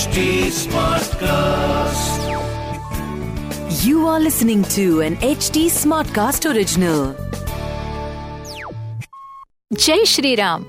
HD Smartcast. You are listening to an HD Smartcast original. जय श्री राम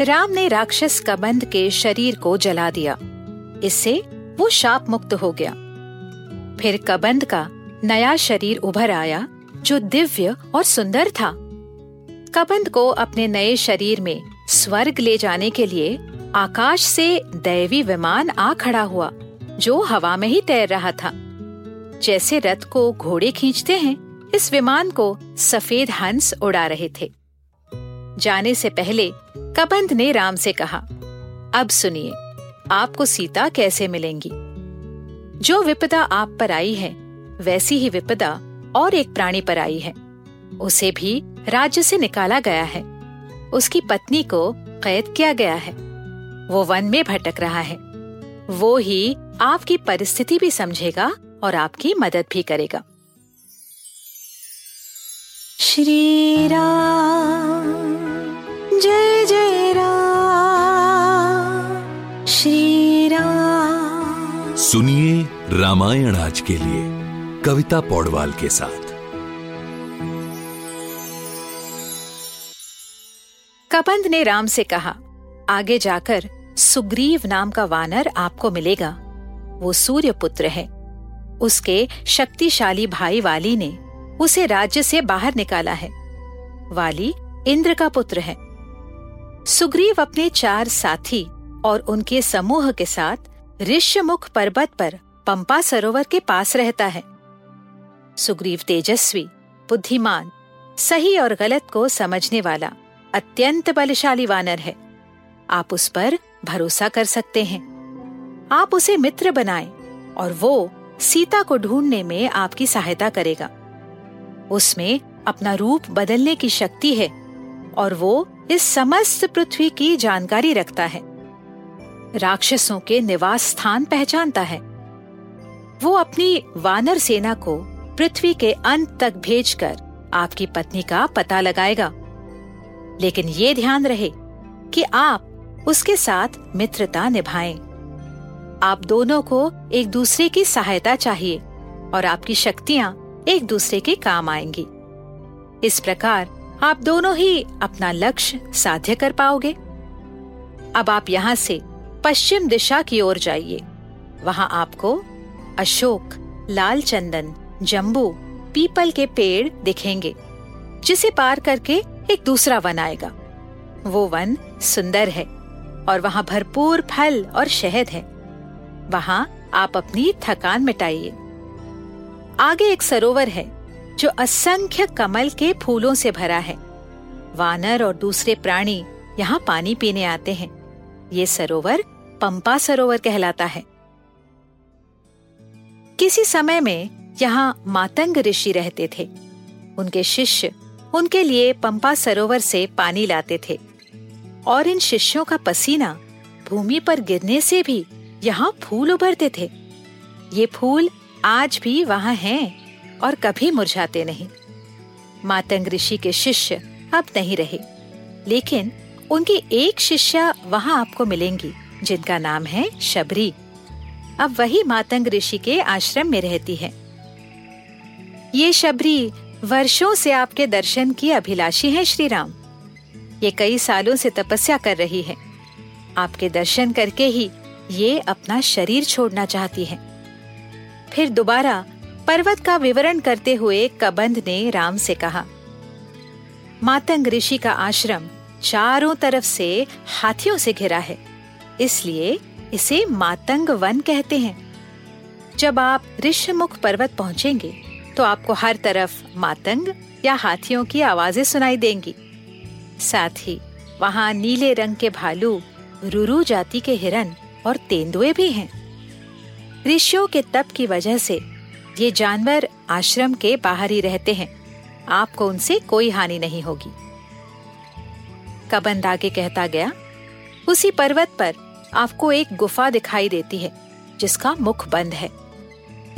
राम ने राक्षस कबंध के शरीर को जला दिया इससे वो शाप मुक्त हो गया फिर कबंध का नया शरीर उभर आया जो दिव्य और सुंदर था कबंध को अपने नए शरीर में स्वर्ग ले जाने के लिए आकाश से दैवी विमान आ खड़ा हुआ, जो हवा में ही तैर रहा था। जैसे रथ को घोड़े खींचते हैं, इस विमान को सफ़ेद हंस उड़ा रहे थे। जाने से पहले कबंध ने राम से कहा, अब सुनिए, आपको सीता कैसे मिलेंगी? जो विपदा आप पर आई है, वैसी ही विपदा और एक प्राणी पर आई है। उसे भी राज्य से निकाला गया है। उसकी पत्नी को कैद किया गया है। वो वन में भटक रहा है। वो ही आपकी परिस्थिति भी समझेगा और आपकी मदद भी करेगा। श्री राम जय जय राम। श्री राम। सुनिए रामायण आज के लिए कविता पौडवाल के साथ। कबंध ने राम से कहा आगे जाकर सुग्रीव नाम का वानर आपको मिलेगा। वो सूर्य पुत्र है। उसके शक्तिशाली भाई वाली ने उसे राज्य से बाहर निकाला है। वाली इंद्र का पुत्र है। सुग्रीव अपने चार साथी और उनके समूह के साथ ऋष्यमुख पर्वत पर पंपा सरोवर के पास रहता है। सुग्रीव तेजस्वी, बुद्धिमान, सही और गलत को समझने वाला अत्यंत बलशाली वानर है। आप उस पर भरोसा कर सकते हैं। आप उसे मित्र बनाएँ और वो सीता को ढूँढने में आपकी सहायता करेगा। उसमें अपना रूप बदलने की शक्ति है और वो इस समस्त पृथ्वी की जानकारी रखता है। राक्षसों के निवास स्थान पहचानता है। वो अपनी वानर सेना को पृथ्वी के अंत तक भेजकर आपकी पत्नी का पता लगाएगा। लेकिन ये ध्यान रहे कि आप उसके साथ मित्रता निभाएँ। आप दोनों को एक दूसरे की सहायता चाहिए और आपकी शक्तियाँ एक दूसरे के काम आएँगी। इस प्रकार आप दोनों ही अपना लक्ष्य साध्य कर पाओगे। अब आप यहाँ से पश्चिम दिशा की ओर जाइए। वहाँ आपको अशोक, लाल चंदन, जम्बू, पीपल के पेड़ दिखेंगे, जिसे पार करके एक दूसरा वन आएगा। वो वन सुंदर है। और वहाँ भरपूर फल और शहद है। वहाँ आप अपनी थकान मिटाइए। आगे एक सरोवर है, जो असंख्य कमल के फूलों से भरा है। वानर और दूसरे प्राणी यहाँ पानी पीने आते हैं। ये सरोवर पंपा सरोवर कहलाता है। किसी समय में यहाँ मातंग ऋषि रहते थे। उनके शिष्य उनके लिए पंपा सरोवर से पानी लाते थे। और इन शिष्यों का पसीना भूमि पर गिरने से भी यहाँ फूल उभरते थे। ये फूल आज भी वहाँ हैं और कभी मुरझाते नहीं। मातंग ऋषि के शिष्य अब नहीं रहे, लेकिन उनकी एक शिष्या वहाँ आपको मिलेंगी, जिनका नाम है शबरी। अब वही मातंग ऋषि के आश्रम में रहती है। ये शबरी वर्षों से आपके दर्शन की अभिलाषी है श्री राम ये कई सालों से तपस्या कर रही है। आपके दर्शन करके ही ये अपना शरीर छोड़ना चाहती है। फिर दोबारा पर्वत का विवरण करते हुए कबंध ने राम से कहा, मातंग ऋषि का आश्रम चारों तरफ़ से हाथियों से घिरा है, इसलिए इसे मातंग वन कहते हैं। जब आप ऋषमुख पर्वत पहुँचेंगे तो आपको हर तरफ़ मातंग या हाथियों की आवाज़ें सुनाई देंगी। साथ ही वहाँ नीले रंग के भालू, रुरु जाति के हिरन और तेंदुए भी हैं। ऋषियों के तप की वजह से ये जानवर आश्रम के बाहर ही रहते हैं। आपको उनसे कोई हानि नहीं होगी। कबंद आगे कहता गया, उसी पर्वत पर आपको एक गुफा दिखाई देती है, जिसका मुख बंद है।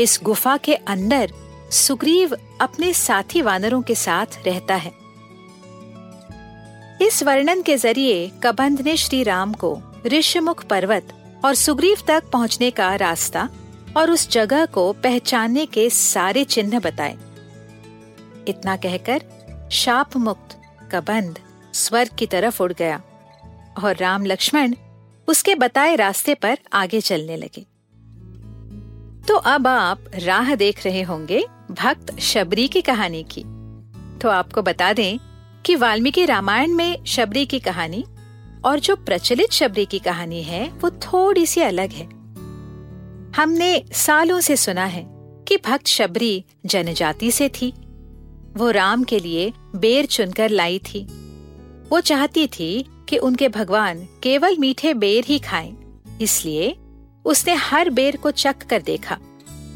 इस गुफा के अंदर सुग्रीव अपने साथी वानरों के साथ रहता है। इस वर्णन के ज़रिए कबंध ने श्री राम को ऋषमुख पर्वत और सुग्रीव तक पहुँचने का रास्ता और उस जगह को पहचानने के सारे चिन्ह बताए। इतना कहकर शाप मुक्त कबंध स्वर्ग की तरफ़ उड़ गया और राम लक्ष्मण उसके बताए रास्ते पर आगे चलने लगे। तो अब आप राह देख रहे होंगे भक्त शबरी की कहानी की। तो आपको बता दें कि वाल्मीकि रामायण में शबरी की कहानी और जो प्रचलित शबरी की कहानी है वो थोड़ी सी अलग है। हमने सालों से सुना है कि भक्त शबरी जनजाति से थी। वो राम के लिए बेर चुनकर लाई थी। वो चाहती थी कि उनके भगवान केवल मीठे बेर ही खाएँ, इसलिए उसने हर बेर को चख कर देखा।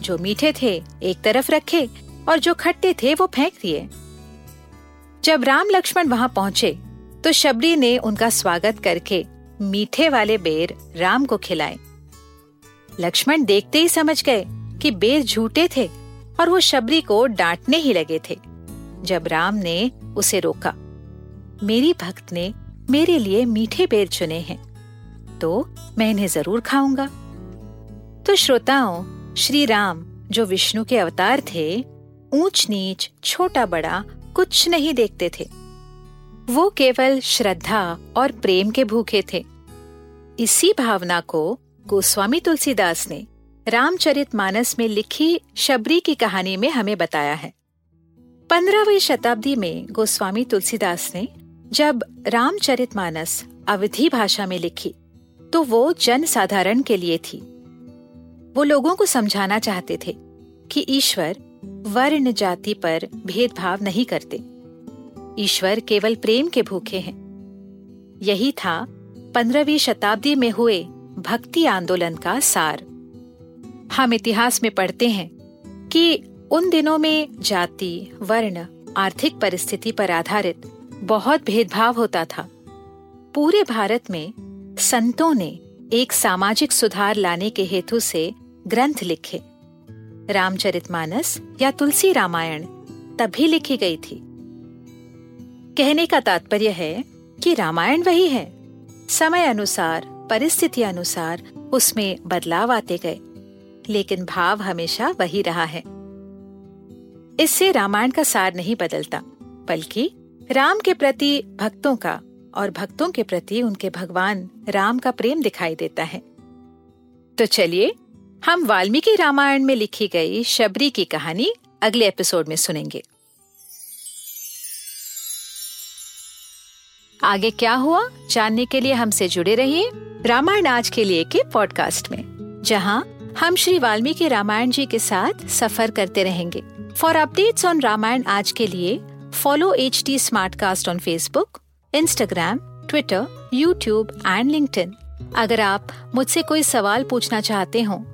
जो मीठे थे एक तरफ़ रखे और जो खट्टे थे वो फेंक दिए। जब राम लक्ष्मण वहाँ पहुँचे तो शबरी ने उनका स्वागत करके मीठे वाले बेर राम को खिलाए। लक्ष्मण देखते ही समझ गए कि बेर झूठे थे और वो शबरी को डांटने ही लगे थे, जब राम ने उसे रोका। मेरी भक्त ने मेरे लिए मीठे बेर चुने हैं तो मैं इन्हें ज़रूर खाऊँगा। तो श्रोताओं, श्री राम, जो विष्णु के अवतार थे ऊंच नीच छोटा बड़ा कुछ नहीं देखते थे। वो केवल श्रद्धा और प्रेम के भूखे थे। इसी भावना को गोस्वामी तुलसीदास ने रामचरित मानस में लिखी शबरी की कहानी में हमें बताया है। पंद्रहवीं शताब्दी में गोस्वामी तुलसीदास ने जब रामचरित मानस अवधि भाषा में लिखी तो वो जन साधारण के लिए थी। वो लोगों को समझाना चाहते थे कि ईश्वर वर्ण जाति पर भेदभाव नहीं करते। ईश्वर केवल प्रेम के भूखे हैं। यही था पंद्रहवीं शताब्दी में हुए भक्ति आंदोलन का सार। हम इतिहास में पढ़ते हैं कि उन दिनों में जाति, वर्ण, आर्थिक परिस्थिति पर आधारित बहुत भेदभाव होता था। पूरे भारत में संतों ने एक सामाजिक सुधार लाने के हेतु से ग्रंथ लिखे। रामचरितमानस या तुलसी रामायण, तभी लिखी गई थी। कहने का तात्पर्य है कि रामायण वही है। समय अनुसार, परिस्थिति अनुसार उसमें बदलाव आते गए, लेकिन भाव हमेशा वही रहा है। इससे रामायण का सार नहीं बदलता, बल्कि राम के प्रति भक्तों का और भक्तों के प्रति उनके भगवान राम का प्रेम दिखाई देता है। तो चलिए हम वाल्मीकि रामायण में लिखी गई शबरी की कहानी अगले एपिसोड में सुनेंगे। आगे क्या हुआ? जानने के लिए हमसे जुड़े रहिए रामायण आज के लिए के पॉडकास्ट में, जहाँ हम श्री वाल्मीकि रामायण जी के साथ सफ़र करते रहेंगे। फॉर अपडेट्स ऑन रामायण आज के लिए follow H T on Facebook Instagram Twitter YouTube and link अगर आप मुझसे कोई सवाल पूछना चाहते हो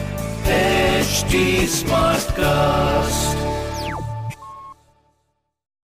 H Smartcast